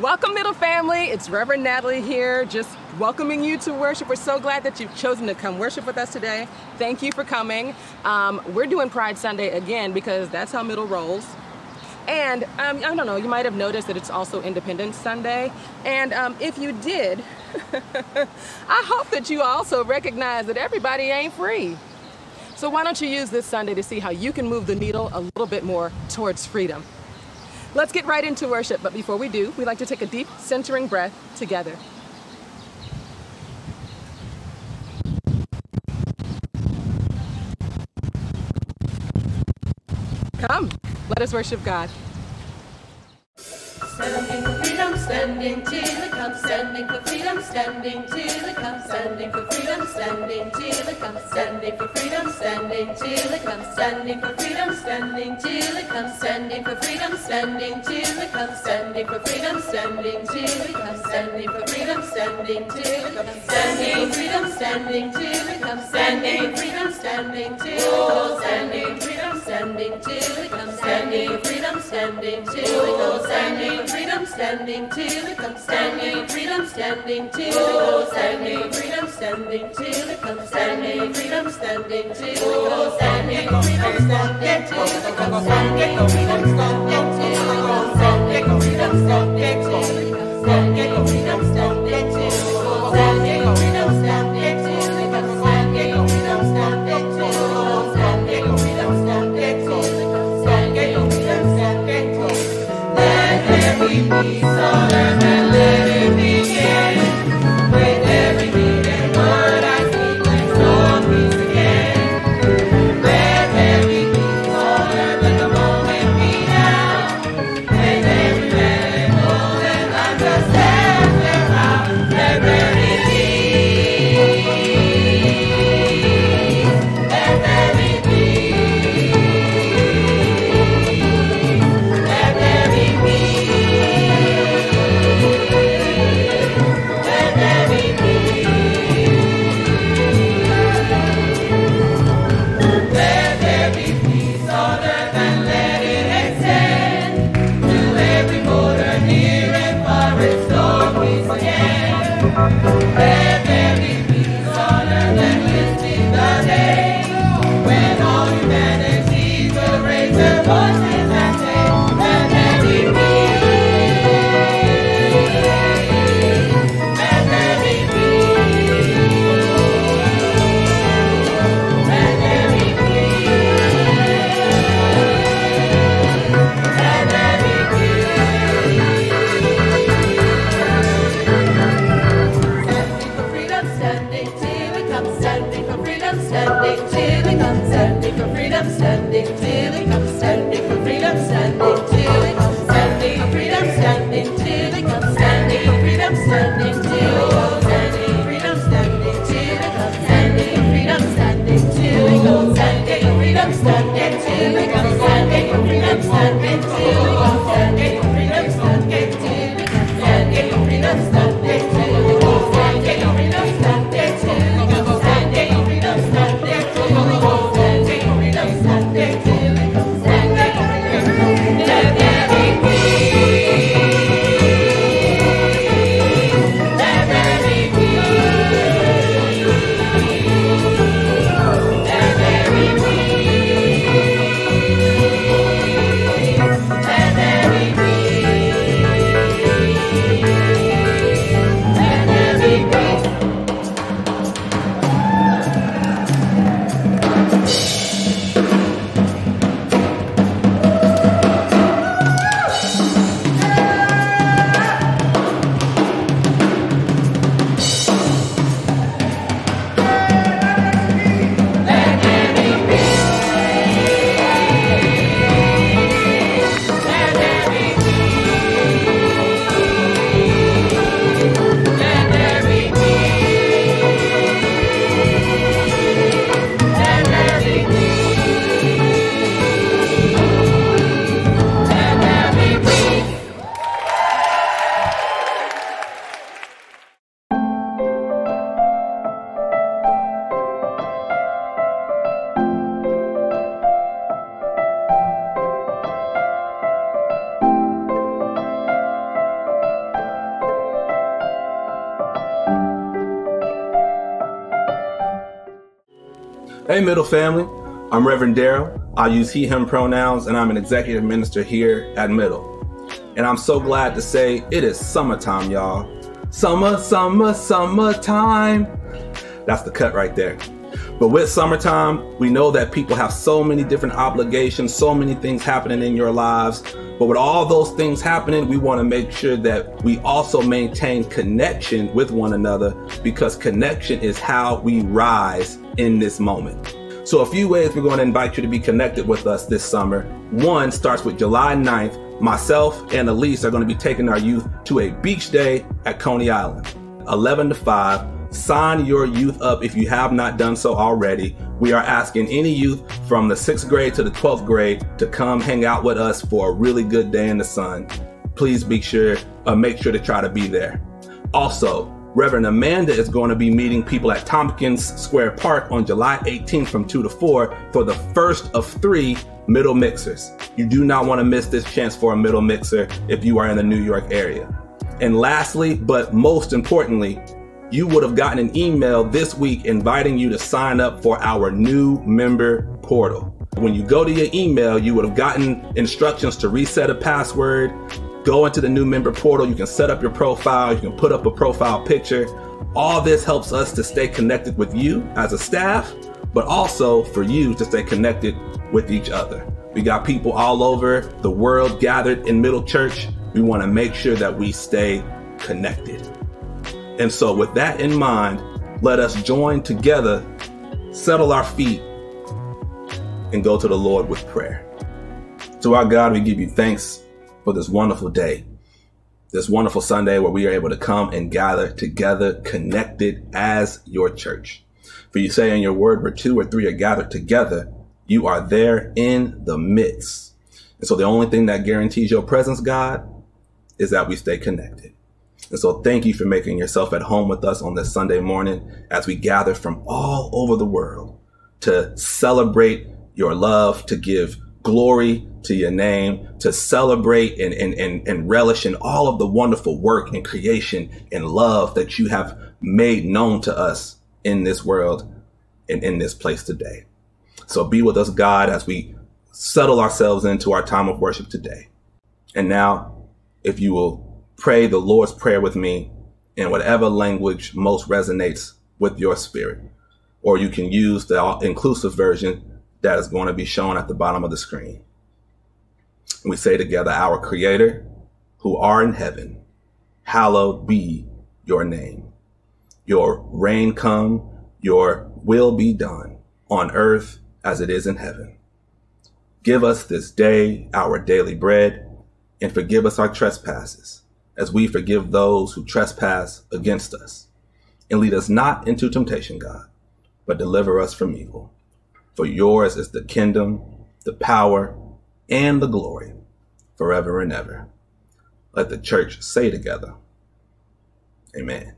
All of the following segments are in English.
Welcome, Middle Family. It's Reverend Natalie here, just welcoming you to worship. We're so glad that you've chosen to come worship with us today. Thank you for coming. Um, we're doing Pride Sunday again because that's how Middle rolls. And um, I don't know, you might have noticed that it's also Independence Sunday. And um, if you did, I hope that you also recognize that everybody ain't free. So why don't you use this Sunday to see how you can move the needle a little bit more towards freedom? Let's get right into worship, but before we do, we like to take a deep, centering breath together. Come, let us worship God. For freedom, standing till it comes. Standing for freedom, standing till it comes. Standing for freedom, standing till it comes. Standing for freedom, standing till it comes. Standing for freedom, standing till it comes. Standing for freedom, standing till it comes. Standing for freedom, standing till it comes. Standing for freedom, standing till it comes. Standing for freedom, standing till it comes. Standing for freedom, standing till it comes. Standing freedom, standing till it comes. Standing for freedom, standing till it comes. Standing freedom, standing till it comes. Standing freedom, standing till it comes. Standing freedom, standing till it comes. Standing freedom, standing till it comes. Standing freedom, standing till it comes. Standing freedom, standing till it comes. Standing freedom, standing till it comes. Standing freedom, standing till it comes. Standing freedom, freedom Hey, Middle family. I'm Reverend Daryl. I use he, him pronouns, and I'm an executive minister here at Middle. And I'm so glad to say it is summertime, y'all. Summer, summer, summertime. That's the cut right there. But with summertime, we know that people have so many different obligations, so many things happening in your lives. But with all those things happening, we want to make sure that we also maintain connection with one another because connection is how we rise in this moment. So, a few ways we're going to invite you to be connected with us this summer. One starts with July 9th. Myself and Elise are going to be taking our youth to a beach day at Coney Island, 11 to 5. Sign your youth up if you have not done so already. We are asking any youth from the sixth grade to the 12th grade to come hang out with us for a really good day in the sun. Please be sure, uh, make sure to try to be there. Also, Reverend Amanda is going to be meeting people at Tompkins Square Park on July 18th from 2 to 4 for the first of three middle mixers. You do not want to miss this chance for a middle mixer if you are in the New York area. And lastly, but most importantly, you would have gotten an email this week inviting you to sign up for our new member portal. When you go to your email, you would have gotten instructions to reset a password, go into the new member portal. You can set up your profile, you can put up a profile picture. All this helps us to stay connected with you as a staff, but also for you to stay connected with each other. We got people all over the world gathered in Middle Church. We want to make sure that we stay connected. And so, with that in mind, let us join together, settle our feet, and go to the Lord with prayer. To our God, we give you thanks for this wonderful day, this wonderful Sunday where we are able to come and gather together, connected as your church. For you say in your word, where two or three are gathered together, you are there in the midst. And so the only thing that guarantees your presence, God, is that we stay connected. And so thank you for making yourself at home with us on this Sunday morning as we gather from all over the world to celebrate your love, to give glory to your name, to celebrate and, and, and, and relish in all of the wonderful work and creation and love that you have made known to us in this world and in this place today. So be with us, God, as we settle ourselves into our time of worship today. And now, if you will pray the Lord's Prayer with me in whatever language most resonates with your spirit. Or you can use the inclusive version that is going to be shown at the bottom of the screen. We say together, Our Creator, who are in heaven, hallowed be your name. Your reign come, your will be done on earth as it is in heaven. Give us this day our daily bread and forgive us our trespasses as we forgive those who trespass against us. And lead us not into temptation, God, but deliver us from evil. For yours is the kingdom, the power, and the glory forever and ever. Let the church say together, Amen.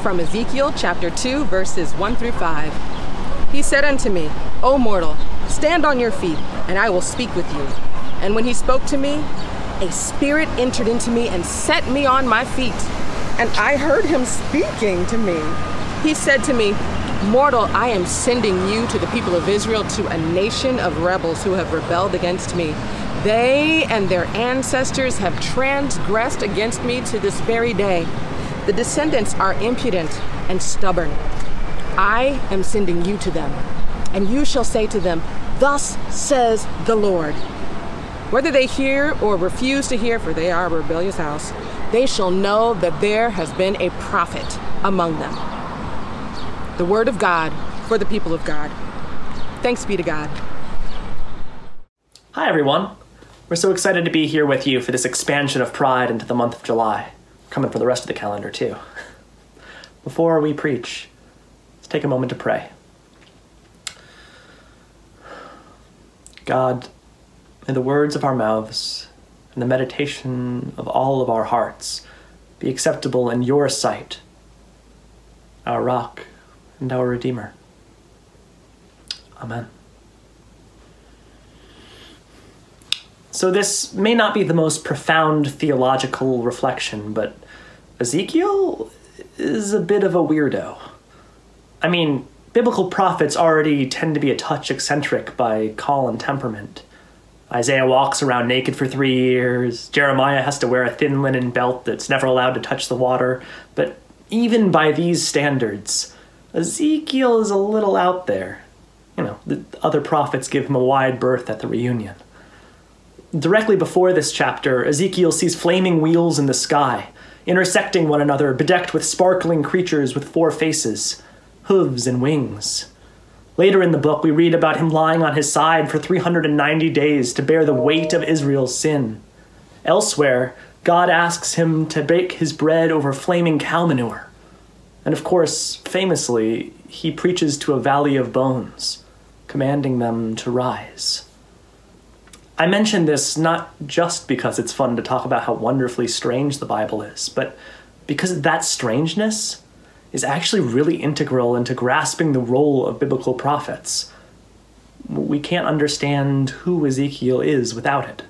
from Ezekiel chapter 2, verses 1 through 5. He said unto me, O mortal, stand on your feet, and I will speak with you. And when he spoke to me, a spirit entered into me and set me on my feet. And I heard him speaking to me. He said to me, Mortal, I am sending you to the people of Israel, to a nation of rebels who have rebelled against me. They and their ancestors have transgressed against me to this very day. The descendants are impudent and stubborn. I am sending you to them, and you shall say to them, Thus says the Lord. Whether they hear or refuse to hear, for they are a rebellious house, they shall know that there has been a prophet among them. The word of God for the people of God. Thanks be to God. Hi, everyone. We're so excited to be here with you for this expansion of Pride into the month of July. Coming for the rest of the calendar, too. Before we preach, let's take a moment to pray. God, may the words of our mouths and the meditation of all of our hearts be acceptable in your sight, our rock and our Redeemer. Amen. So, this may not be the most profound theological reflection, but Ezekiel is a bit of a weirdo. I mean, biblical prophets already tend to be a touch eccentric by call and temperament. Isaiah walks around naked for three years, Jeremiah has to wear a thin linen belt that's never allowed to touch the water, but even by these standards, Ezekiel is a little out there. You know, the other prophets give him a wide berth at the reunion. Directly before this chapter, Ezekiel sees flaming wheels in the sky, intersecting one another, bedecked with sparkling creatures with four faces, hooves, and wings. Later in the book, we read about him lying on his side for 390 days to bear the weight of Israel's sin. Elsewhere, God asks him to bake his bread over flaming cow manure. And of course, famously, he preaches to a valley of bones, commanding them to rise. I mention this not just because it's fun to talk about how wonderfully strange the Bible is, but because that strangeness is actually really integral into grasping the role of biblical prophets. We can't understand who Ezekiel is without it.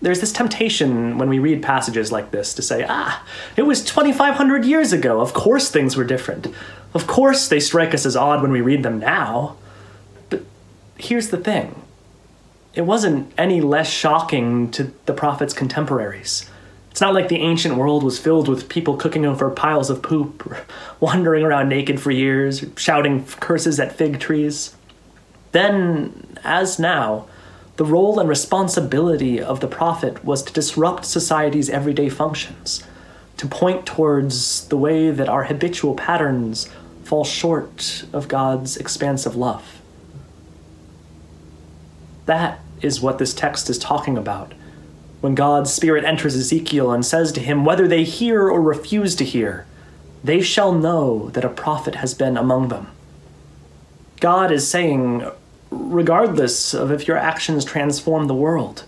There's this temptation when we read passages like this to say, ah, it was 2,500 years ago. Of course things were different. Of course they strike us as odd when we read them now. But here's the thing it wasn't any less shocking to the prophet's contemporaries. It's not like the ancient world was filled with people cooking over piles of poop, or wandering around naked for years, shouting curses at fig trees. Then, as now, the role and responsibility of the prophet was to disrupt society's everyday functions, to point towards the way that our habitual patterns fall short of God's expansive love. That is what this text is talking about when God's Spirit enters Ezekiel and says to him, Whether they hear or refuse to hear, they shall know that a prophet has been among them. God is saying, regardless of if your actions transform the world,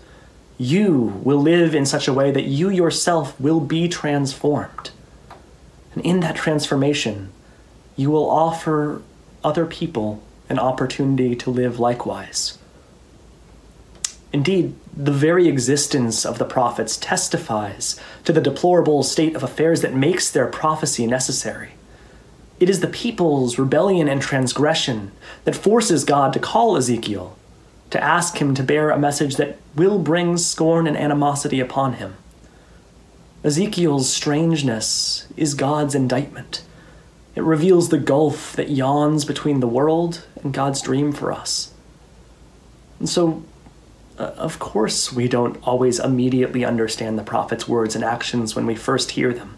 You will live in such a way that you yourself will be transformed. And in that transformation, you will offer other people an opportunity to live likewise. Indeed, the very existence of the prophets testifies to the deplorable state of affairs that makes their prophecy necessary. It is the people's rebellion and transgression that forces God to call Ezekiel, to ask him to bear a message that will bring scorn and animosity upon him. Ezekiel's strangeness is God's indictment. It reveals the gulf that yawns between the world and God's dream for us. And so, Uh, of course, we don't always immediately understand the prophet's words and actions when we first hear them.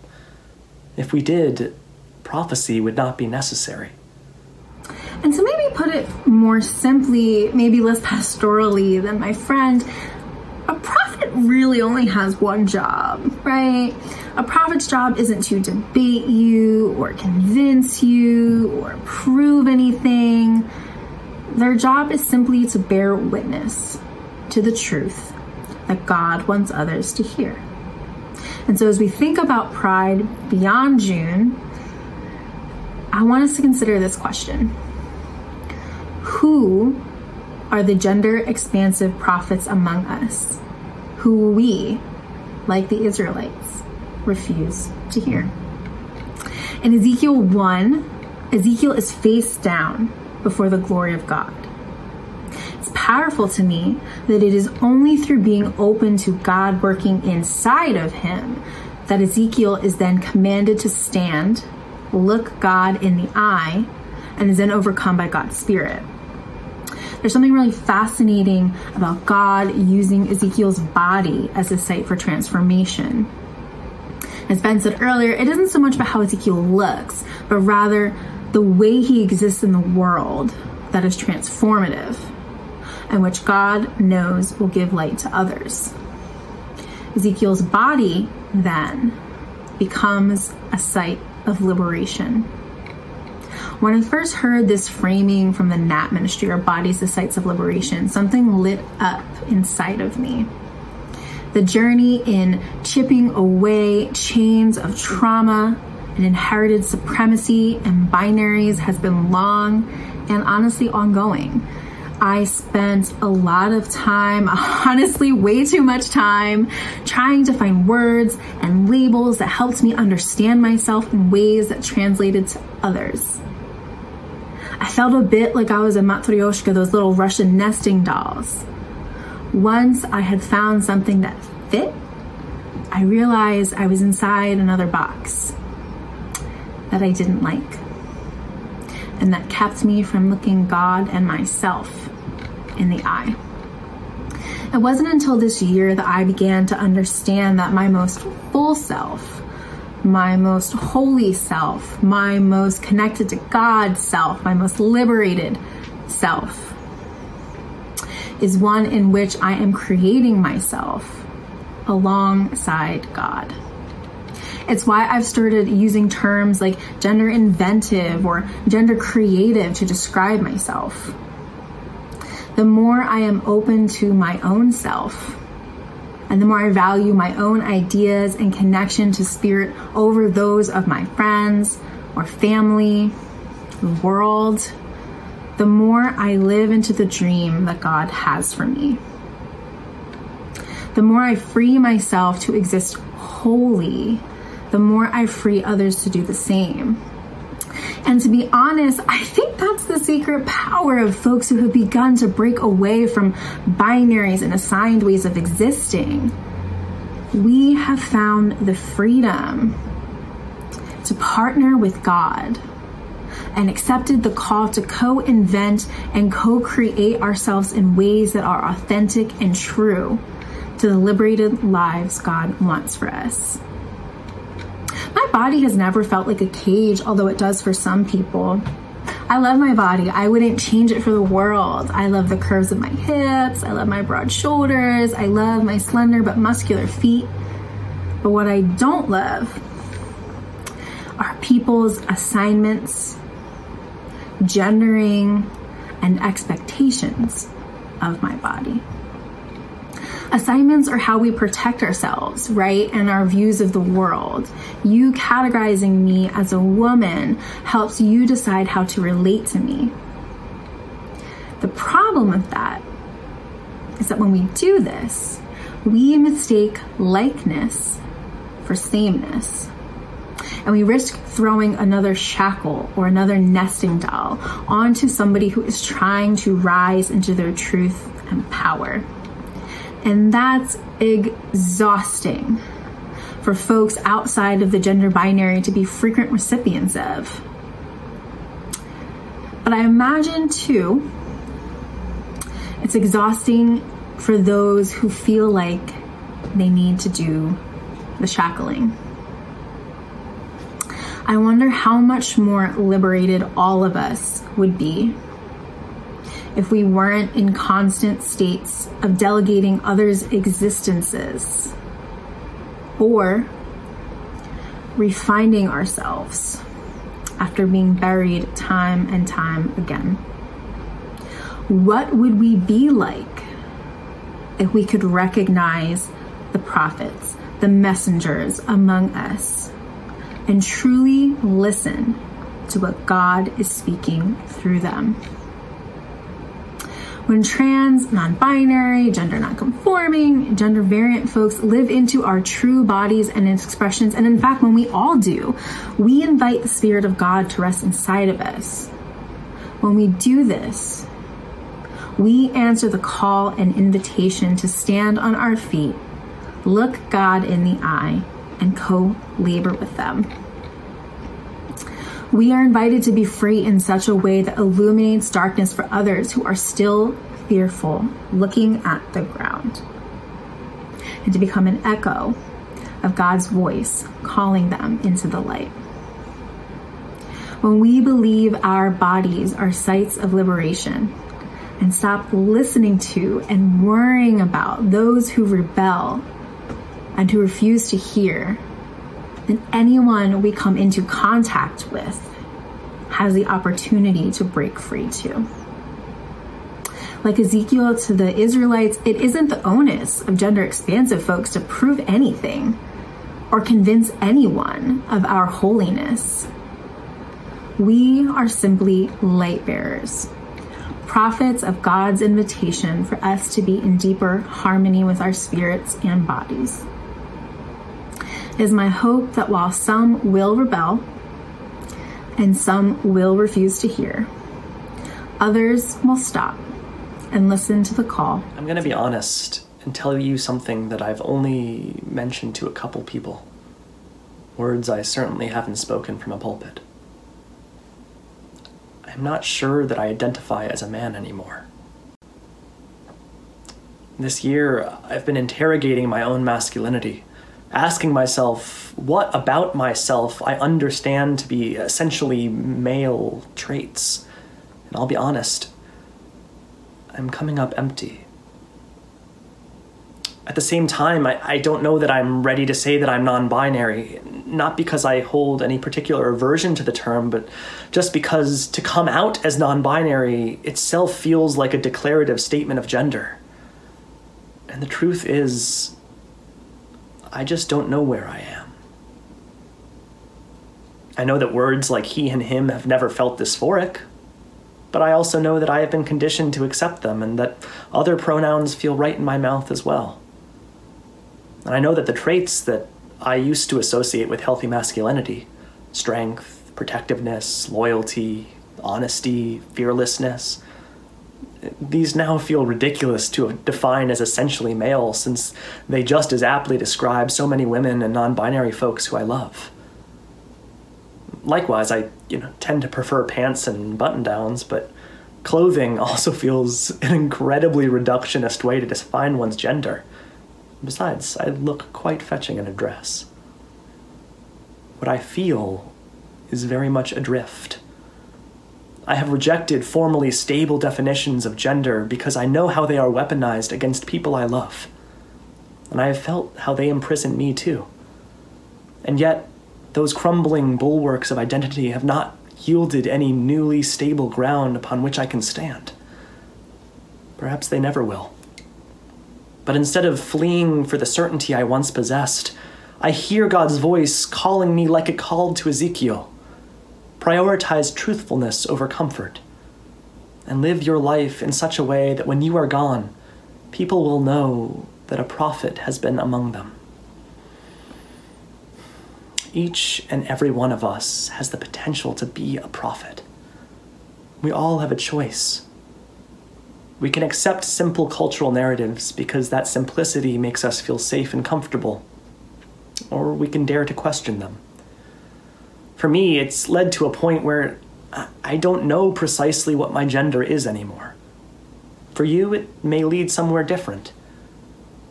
If we did, prophecy would not be necessary. And so, maybe put it more simply, maybe less pastorally than my friend, a prophet really only has one job, right? A prophet's job isn't to debate you or convince you or prove anything. Their job is simply to bear witness to the truth that God wants others to hear. And so, as we think about pride beyond June, I want us to consider this question Who are the gender expansive prophets among us who we, like the Israelites, refuse to hear? In Ezekiel 1, Ezekiel is face down before the glory of God. Powerful to me that it is only through being open to God working inside of him that Ezekiel is then commanded to stand, look God in the eye, and is then overcome by God's Spirit. There's something really fascinating about God using Ezekiel's body as a site for transformation. As Ben said earlier, it isn't so much about how Ezekiel looks, but rather the way he exists in the world that is transformative and which God knows will give light to others. Ezekiel's body then becomes a site of liberation. When I first heard this framing from the Nap ministry, our bodies as sites of liberation, something lit up inside of me. The journey in chipping away chains of trauma and inherited supremacy and binaries has been long and honestly ongoing. I spent a lot of time, honestly, way too much time, trying to find words and labels that helped me understand myself in ways that translated to others. I felt a bit like I was a matryoshka, those little Russian nesting dolls. Once I had found something that fit, I realized I was inside another box that I didn't like and that kept me from looking God and myself in the eye. It wasn't until this year that I began to understand that my most full self, my most holy self, my most connected to God self, my most liberated self, is one in which I am creating myself alongside God. It's why I've started using terms like gender inventive or gender creative to describe myself. The more I am open to my own self, and the more I value my own ideas and connection to spirit over those of my friends or family, the world, the more I live into the dream that God has for me. The more I free myself to exist wholly, the more I free others to do the same. And to be honest, I think that's the secret power of folks who have begun to break away from binaries and assigned ways of existing. We have found the freedom to partner with God and accepted the call to co invent and co create ourselves in ways that are authentic and true to the liberated lives God wants for us. Body has never felt like a cage, although it does for some people. I love my body. I wouldn't change it for the world. I love the curves of my hips. I love my broad shoulders. I love my slender but muscular feet. But what I don't love are people's assignments, gendering, and expectations of my body. Assignments are how we protect ourselves, right? And our views of the world. You categorizing me as a woman helps you decide how to relate to me. The problem with that is that when we do this, we mistake likeness for sameness. And we risk throwing another shackle or another nesting doll onto somebody who is trying to rise into their truth and power. And that's exhausting for folks outside of the gender binary to be frequent recipients of. But I imagine too, it's exhausting for those who feel like they need to do the shackling. I wonder how much more liberated all of us would be if we weren't in constant states of delegating others' existences or refinding ourselves after being buried time and time again. What would we be like if we could recognize the prophets, the messengers among us, and truly listen to what God is speaking through them? When trans, non binary, gender non conforming, gender variant folks live into our true bodies and expressions, and in fact, when we all do, we invite the Spirit of God to rest inside of us. When we do this, we answer the call and invitation to stand on our feet, look God in the eye, and co labor with them. We are invited to be free in such a way that illuminates darkness for others who are still fearful, looking at the ground, and to become an echo of God's voice calling them into the light. When we believe our bodies are sites of liberation and stop listening to and worrying about those who rebel and who refuse to hear, then anyone we come into contact with has the opportunity to break free too. Like Ezekiel to the Israelites, it isn't the onus of gender expansive folks to prove anything or convince anyone of our holiness. We are simply light bearers, prophets of God's invitation for us to be in deeper harmony with our spirits and bodies. Is my hope that while some will rebel and some will refuse to hear, others will stop and listen to the call. I'm going to be honest and tell you something that I've only mentioned to a couple people. Words I certainly haven't spoken from a pulpit. I'm not sure that I identify as a man anymore. This year, I've been interrogating my own masculinity, asking myself what about myself I understand to be essentially male traits. And I'll be honest, I'm coming up empty. At the same time, I, I don't know that I'm ready to say that I'm non binary, not because I hold any particular aversion to the term, but just because to come out as non binary itself feels like a declarative statement of gender. And the truth is, I just don't know where I am. I know that words like he and him have never felt dysphoric, but I also know that I have been conditioned to accept them and that other pronouns feel right in my mouth as well. And I know that the traits that I used to associate with healthy masculinity strength, protectiveness, loyalty, honesty, fearlessness these now feel ridiculous to define as essentially male since they just as aptly describe so many women and non binary folks who I love likewise, I you know tend to prefer pants and button downs, but clothing also feels an incredibly reductionist way to define one's gender. Besides, I look quite fetching in a dress. What I feel is very much adrift. I have rejected formally stable definitions of gender because I know how they are weaponized against people I love. And I have felt how they imprison me too. And yet, those crumbling bulwarks of identity have not yielded any newly stable ground upon which I can stand. Perhaps they never will. But instead of fleeing for the certainty I once possessed, I hear God's voice calling me like it called to Ezekiel. Prioritize truthfulness over comfort, and live your life in such a way that when you are gone, people will know that a prophet has been among them. Each and every one of us has the potential to be a prophet. We all have a choice. We can accept simple cultural narratives because that simplicity makes us feel safe and comfortable, or we can dare to question them. For me, it's led to a point where I- don't know precisely what my gender is anymore. For you, it may lead somewhere different.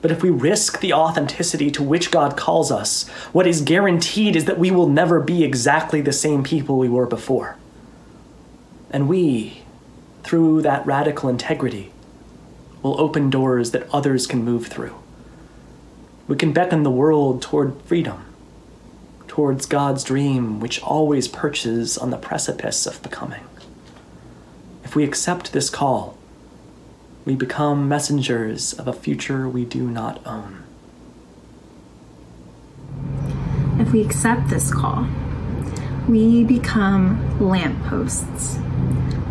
But if we risk the authenticity to which God calls us, what is guaranteed is that we will never be exactly the same people we were before. And we, through that radical integrity, will open doors that others can move through. We can beckon the world toward freedom, towards God's dream, which always perches on the precipice of becoming. If we accept this call, we become messengers of a future we do not own. If we accept this call, we become lampposts,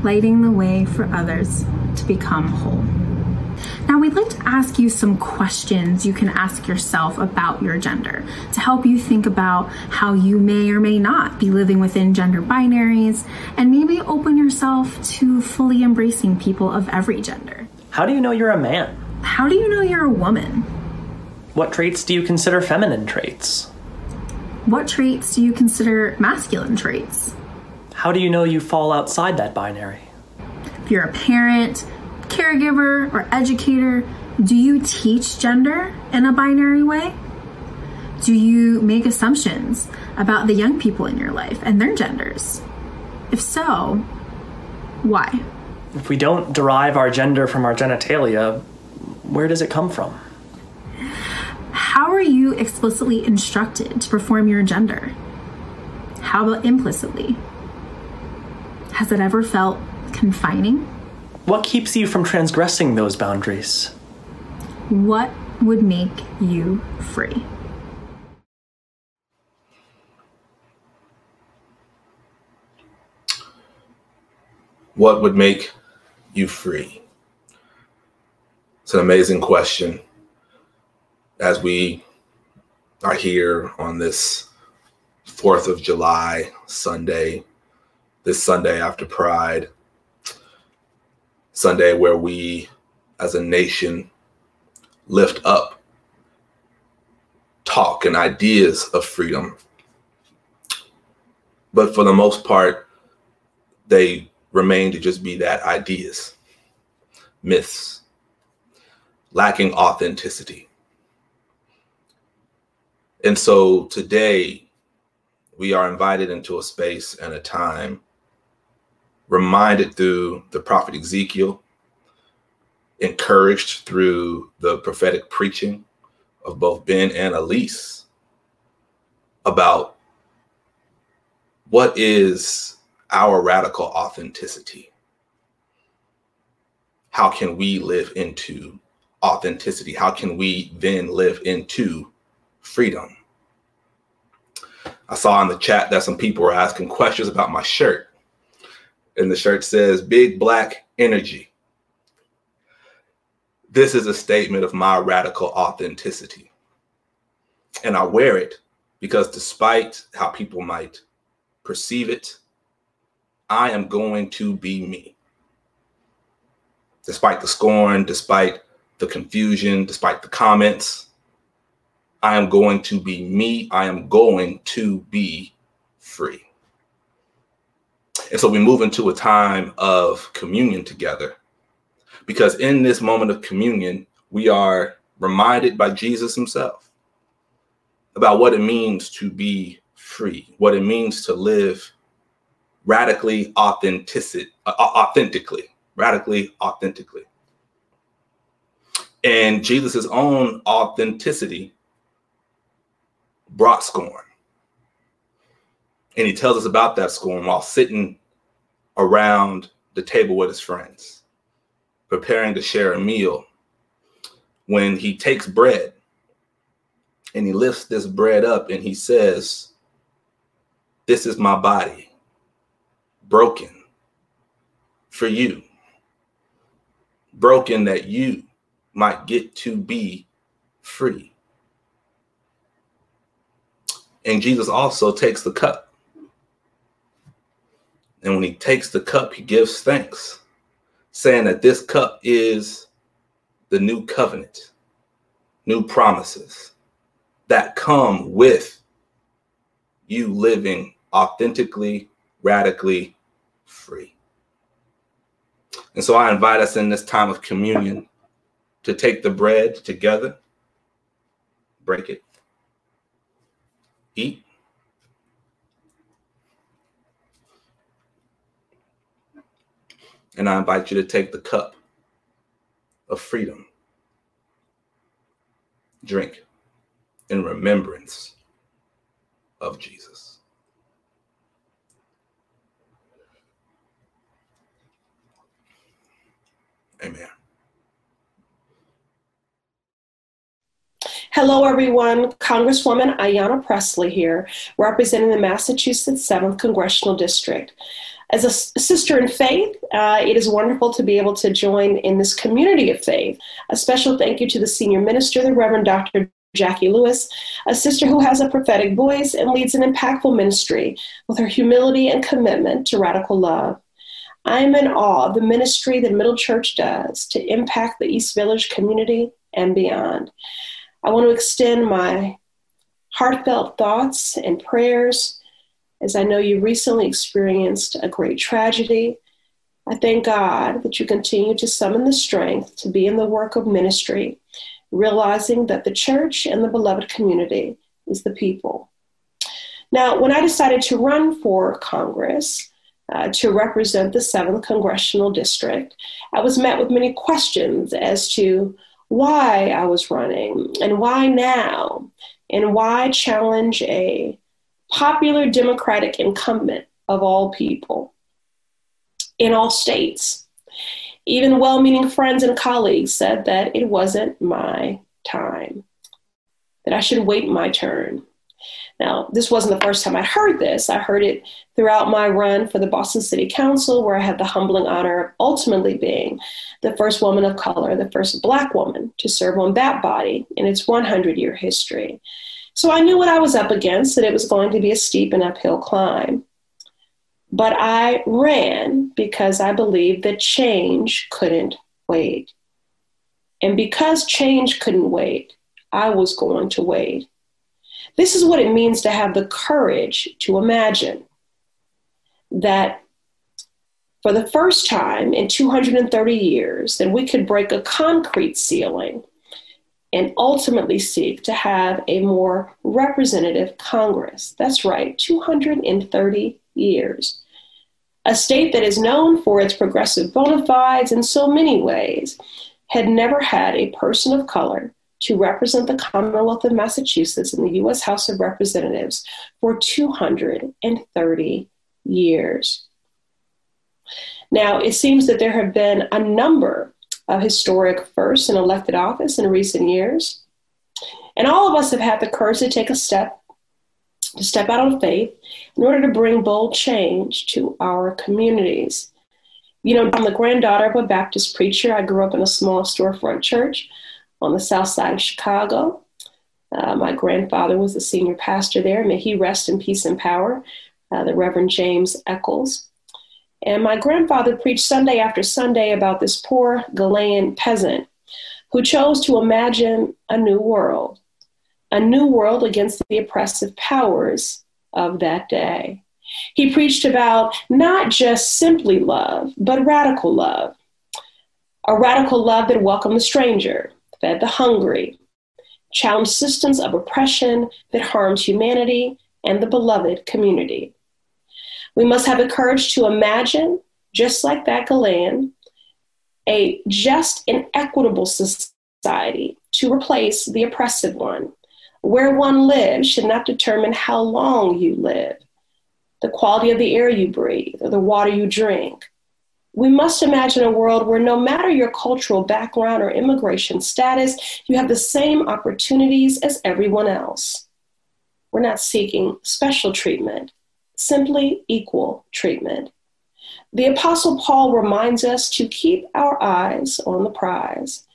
lighting the way for others to become whole. Now, we'd like to ask you some questions you can ask yourself about your gender to help you think about how you may or may not be living within gender binaries and maybe open yourself to fully embracing people of every gender. How do you know you're a man? How do you know you're a woman? What traits do you consider feminine traits? What traits do you consider masculine traits? How do you know you fall outside that binary? If you're a parent, caregiver, or educator, do you teach gender in a binary way? Do you make assumptions about the young people in your life and their genders? If so, why? If we don't derive our gender from our genitalia, where does it come from? How are you explicitly instructed to perform your gender? How about implicitly? Has it ever felt confining? What keeps you from transgressing those boundaries? What would make you free? What would make you free? It's an amazing question. As we are here on this 4th of July Sunday, this Sunday after Pride, Sunday where we as a nation lift up talk and ideas of freedom. But for the most part, they remain to just be that ideas, myths, lacking authenticity. And so today, we are invited into a space and a time, reminded through the prophet Ezekiel, encouraged through the prophetic preaching of both Ben and Elise about what is our radical authenticity. How can we live into authenticity? How can we then live into freedom? I saw in the chat that some people were asking questions about my shirt. And the shirt says, Big Black Energy. This is a statement of my radical authenticity. And I wear it because despite how people might perceive it, I am going to be me. Despite the scorn, despite the confusion, despite the comments, I am going to be me. I am going to be free. And so we move into a time of communion together because in this moment of communion, we are reminded by Jesus himself about what it means to be free, what it means to live radically uh, authentically, radically authentically. And Jesus' own authenticity brought scorn. And he tells us about that scorn while sitting around the table with his friends, preparing to share a meal when he takes bread and he lifts this bread up and he says, This is my body broken for you, broken that you might get to be free. And Jesus also takes the cup. And when he takes the cup, he gives thanks, saying that this cup is the new covenant, new promises that come with you living authentically, radically free. And so I invite us in this time of communion to take the bread together, break it, eat. And I invite you to take the cup of freedom, drink in remembrance of Jesus. Amen. Hello, everyone. Congresswoman Ayanna Pressley here, representing the Massachusetts 7th Congressional District. As a sister in faith, uh, it is wonderful to be able to join in this community of faith. A special thank you to the senior minister, the Reverend Dr. Jacqui Lewis, a sister who has a prophetic voice and leads an impactful ministry with her humility and commitment to radical love. I am in awe of the ministry that Middle Church does to impact the East Village community and beyond. I want to extend my heartfelt thoughts and prayers as I know you recently experienced a great tragedy. I thank God that you continue to summon the strength to be in the work of ministry, realizing that the church and the beloved community is the people. Now, when I decided to run for Congress, uh, to represent the 7th Congressional District, I was met with many questions as to why I was running and why now, and why challenge a popular Democratic incumbent of all people in all states. Even well meaning friends and colleagues said that it wasn't my time, that I should wait my turn. Now, this wasn't the first time I'd heard this. I heard it throughout my run for the Boston City Council, where I had the humbling honor of ultimately being the first woman of color, the first Black woman to serve on that body in its 100 year history. So I knew what I was up against, that it was going to be a steep and uphill climb. But I ran because I believed that change couldn't wait. And because change couldn't wait, I was going to wait. This is what it means to have the courage to imagine that for the first time in 230 years that we could break a concrete ceiling and ultimately seek to have a more representative Congress. That's right, 230 years. A state that is known for its progressive bona fides in so many ways had never had a person of color to represent the Commonwealth of Massachusetts in the U.S. House of Representatives for 230 years. Now, it seems that there have been a number of historic firsts in elected office in recent years. And all of us have had the courage to take a step, to step out on faith in order to bring bold change to our communities. You know, I'm the granddaughter of a Baptist preacher. I grew up in a small storefront church on the south side of Chicago. Uh, my grandfather was the senior pastor there. May he rest in peace and power, uh, the Reverend James Eccles. And my grandfather preached Sunday after Sunday about this poor Galilean peasant who chose to imagine a new world, a new world against the oppressive powers of that day. He preached about not just simply love, but radical love. A radical love that welcomed the stranger, fed the hungry, challenged systems of oppression that harmed humanity and the beloved community. We must have the courage to imagine, just like that Galilean, a just and equitable society to replace the oppressive one. Where one lives should not determine how long you live, the quality of the air you breathe, or the water you drink, We must imagine a world where no matter your cultural background or immigration status, you have the same opportunities as everyone else. We're not seeking special treatment, simply equal treatment. The Apostle Paul reminds us to keep our eyes on the prize.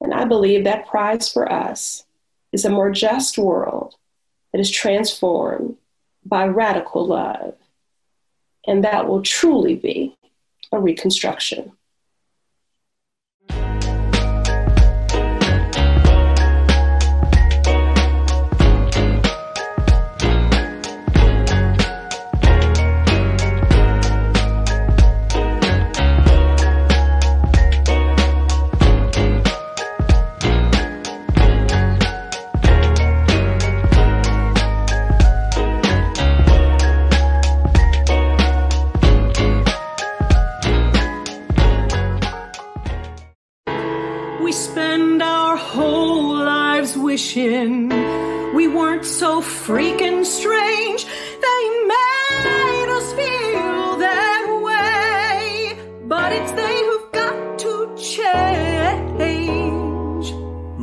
And I believe that prize for us is a more just world that is transformed by radical love. And that will truly be a reconstruction.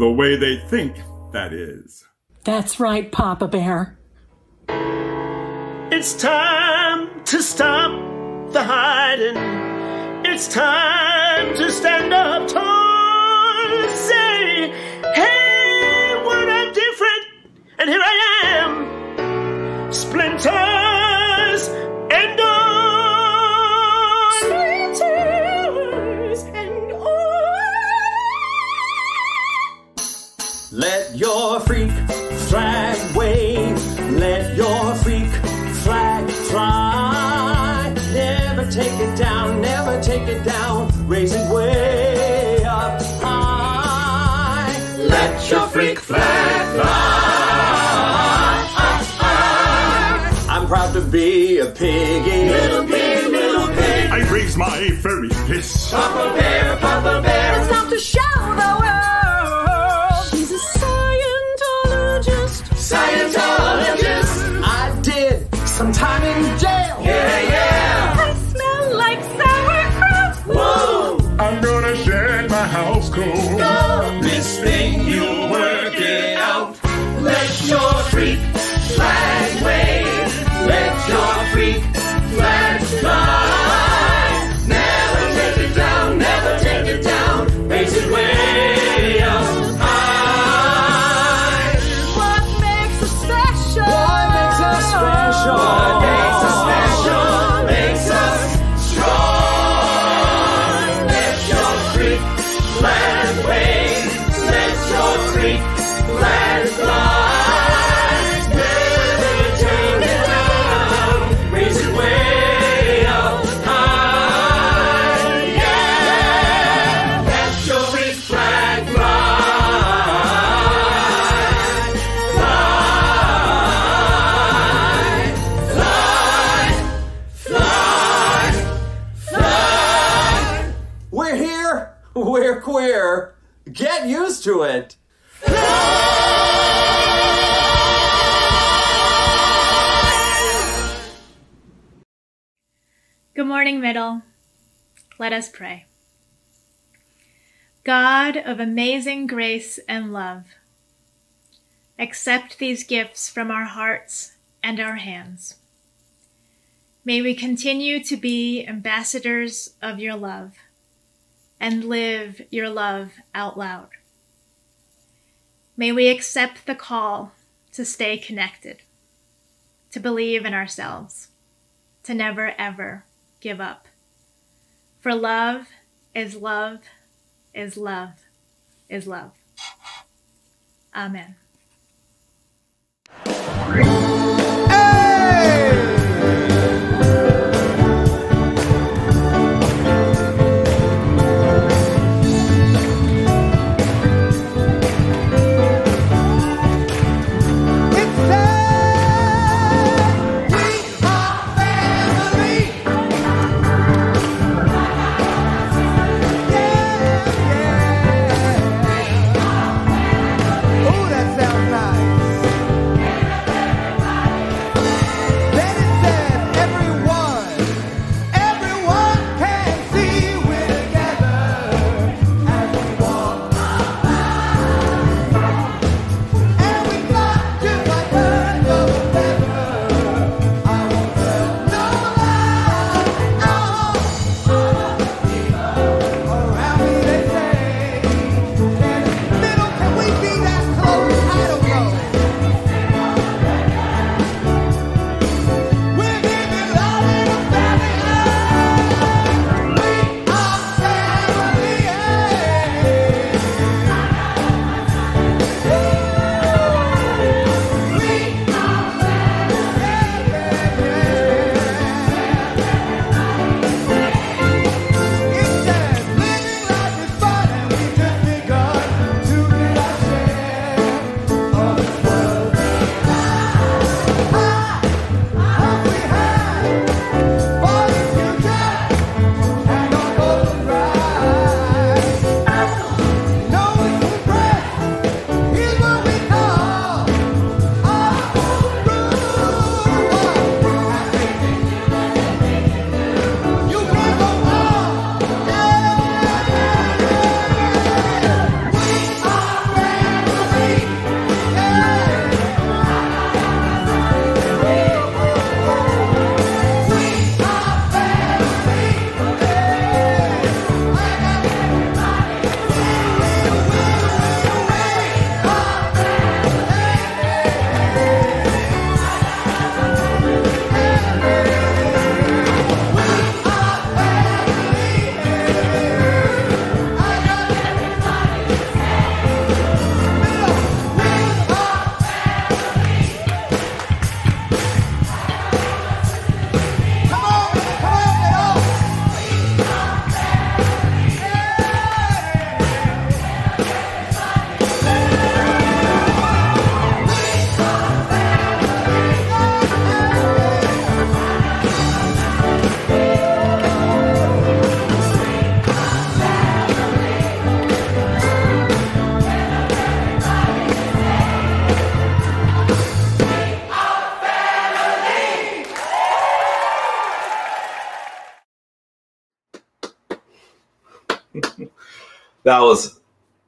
The way they think, that is. That's right, Papa Bear. It's time to stop the hiding. It's time to stand up tall. Middle. Let us pray. God of amazing grace and love, accept these gifts from our hearts and our hands. May we continue to be ambassadors of your love and live your love out loud. May we accept the call to stay connected, to believe in ourselves, to never ever give up. For love is love is love is love. Amen. That was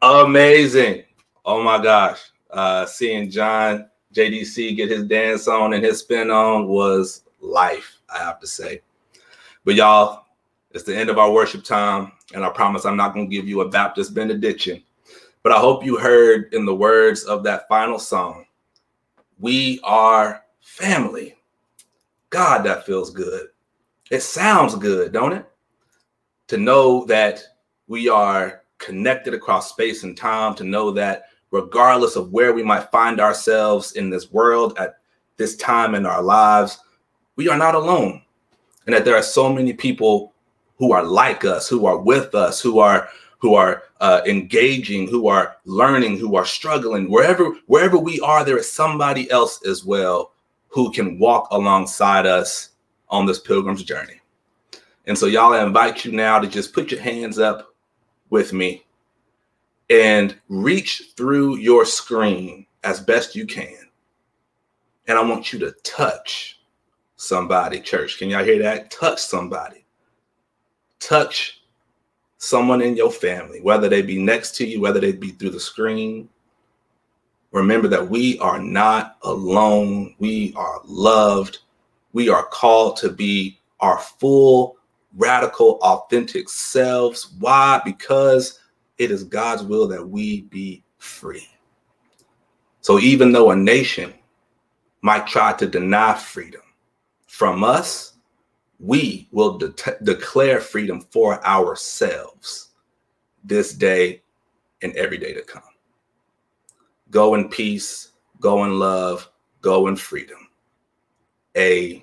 amazing. Oh my gosh. Uh, seeing John JDC get his dance on and his spin on was life, I have to say. But y'all, it's the end of our worship time. And I promise I'm not going to give you a Baptist benediction. But I hope you heard in the words of that final song, we are family. God, that feels good. It sounds good, don't it? To know that we are connected across space and time, to know that regardless of where we might find ourselves in this world at this time in our lives, we are not alone. And that there are so many people who are like us, who are with us, who are who are uh, engaging, who are learning, who are struggling. Wherever wherever we are, there is somebody else as well who can walk alongside us on this pilgrim's journey. And so, y'all, I invite you now to just put your hands up with me and reach through your screen as best you can. And I want you to touch somebody, church. Can y'all hear that? Touch somebody. Touch someone in your family, whether they be next to you, whether they be through the screen. Remember that we are not alone. We are loved. We are called to be our full, radical, authentic selves. Why? Because it is God's will that we be free. So even though a nation might try to deny freedom from us, we will de- declare freedom for ourselves this day and every day to come. Go in peace, go in love, go in freedom. Amen.